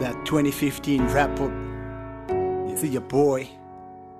That 2015 wrap up. You see your boy.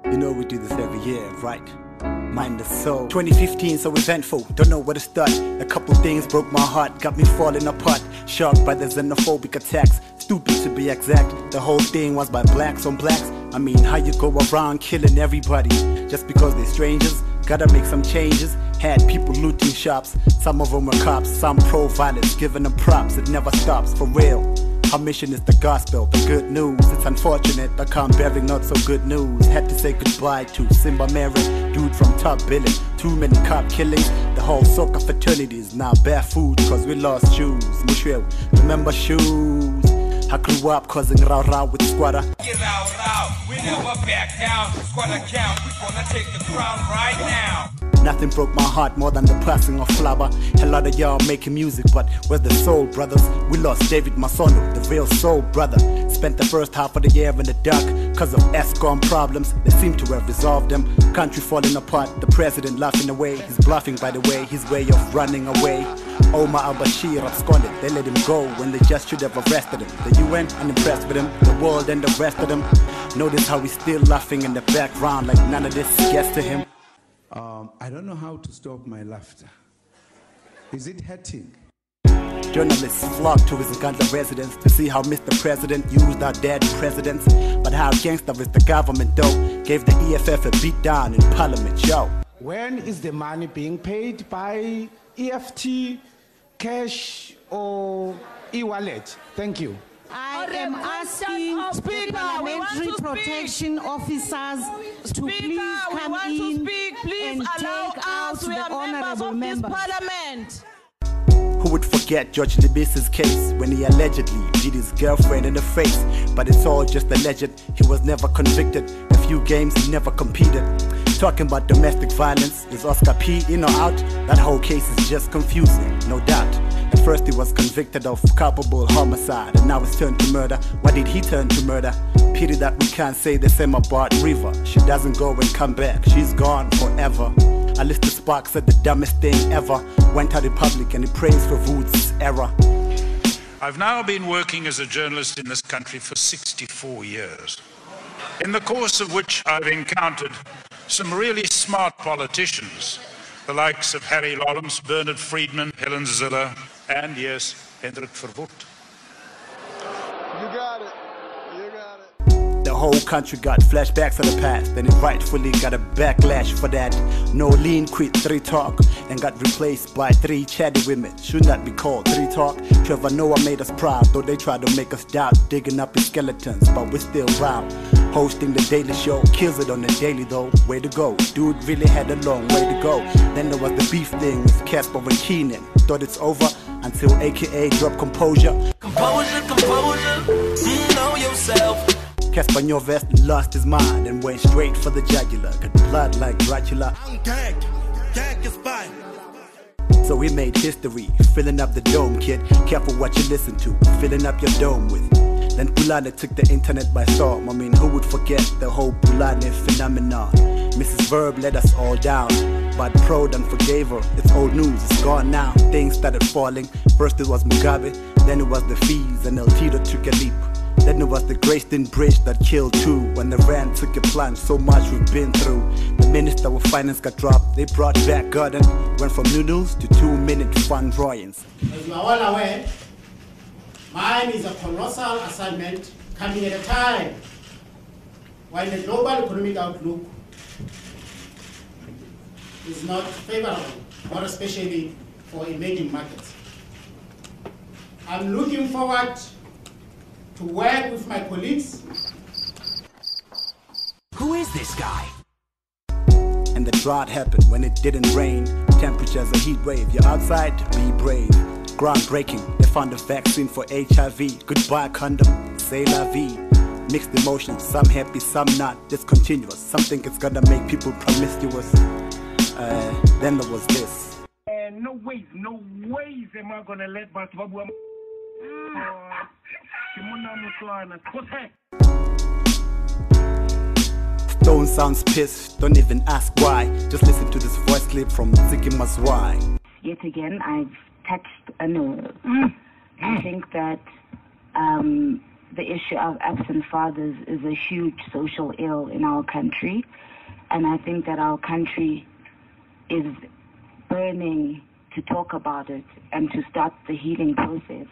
You know we do this every year, right? Mind the soul. 2015 so eventful, don't know where to start. A couple things broke my heart, got me falling apart. Shocked by the xenophobic attacks, stupid to be exact. The whole thing was by blacks on blacks. I mean, how you go around killing everybody just because they're strangers? Gotta make some changes. Had people looting shops, some of them were cops, some pro violence, giving them props. It never stops, for real. Our mission is the gospel, the good news. It's unfortunate I can't bearing not so good news. Had to say goodbye to Simba Mhere, dude from top billing. Too many cop killings. The whole soccer fraternity is now barefoot cause we lost shoes. Moshoeu, remember shoes? I grew up causing rah rah with Skwatta. Get out, out. We never back down. Squad count. We gonna take the crown right now. Nothing broke my heart more than the passing of Flabba. A lot of y'all making music, but where's the soul, brothers? We lost David Masondo, the real soul brother. Spent the first half of the year in the dark, cause of Eskom problems. They seem to have resolved them. Country falling apart, the president laughing away. He's bluffing, by the way, his way of running away. Omar al Bashir absconded, they let him go when they just should have arrested him. The UN unimpressed with him, the world and the rest of them. Notice how he's still laughing in the background like none of this gets to him. Um, I don't know how to stop my laughter. Is it hurting? Journalists flocked to his Nkandla residence to see how Mr. President used our dead presidents. But how gangster is the government though? Gave the EFF a beat down in Parliament, yo. When is the money being paid by EFT, cash, or e-wallet? Thank you. I A am asking of the Speaker, parliamentary speak. protection officers to Speaker, please we come want to in speak. Please and allow take out us. We the are members honorable of this parliament. Who would forget George Lebese's case when he allegedly beat his girlfriend in the face? But it's all just alleged. He was never convicted. A few games he never competed. Talking about domestic violence, is Oscar P in or out? That whole case is just confusing, no doubt. First he was convicted of culpable homicide, and now it's turned to murder. Why did he turn to murder? Pity that we can't say the same about Reeva. She doesn't go and come back, she's gone forever. Allister Sparks said the dumbest thing ever. Went out in public and he praised for Woods' error. I've now been working as a journalist in this country for 64 years, in the course of which I've encountered some really smart politicians, the likes of Harry Lollums, Bernard Friedman, Helen Zille, and yes, Hendrik Verwoerd. You got it. You got it. The whole country got flashbacks of the past, and it rightfully got a backlash for that. Noeleen quit three talk and got replaced by three chatty women. Should not be called three talk. Trevor Noah made us proud, though they tried to make us doubt, digging up his skeletons, but we're still proud. Hosting the Daily Show kills it on the daily though. Way to go, dude really had a long way to go. Then there was the beef thing with Cassper and Kiernan. Thought it's over until AKA dropped composure. Composure, composure, mm, know yourself. Cassper Nyovest lost his mind and went straight for the jugular. Got blood like Dracula. Gag, gag is fine. So he made history, filling up the dome, kid. Careful what you listen to, filling up your dome with. Then Pulane took the internet by storm. I mean, who would forget the whole Pulane phenomenon? Mrs. Verb let us all down, but Pro done forgave her. It's old news, it's gone now. Things started falling. First it was Mugabe, then it was the fees, and El Tito took a leap. Then it was the Grayston Bridge that killed two. When the Rand took a plunge, so much we've been through. The Minister of Finance got dropped, they brought back Gordhan. Went from noodles to two minute fun drawings. As you are all aware, mine is a colossal assignment coming at a time when the global economic outlook is not favorable, more especially for emerging markets. I'm looking forward to work with my colleagues Who is this guy? And the drought happened when it didn't rain. Temperatures a heat wave. You're outside, be brave. Groundbreaking. They found a vaccine for HIV. Goodbye condom. Say la vie. Mixed emotions. Some happy, some not. Discontinuous. Something is gonna make people promiscuous. Uh, then there was this. And no ways, no ways am I gonna let Basababu am- Uh, Kimona Muswana. Kose. Stone sounds pissed. Don't even ask why. Just listen to this voice clip from Ntsiki Mazwai. yet again, I've touched a nerve. I think that um, the issue of absent fathers is a huge social ill in our country. And I think that our country is burning to talk about it and to start the healing process.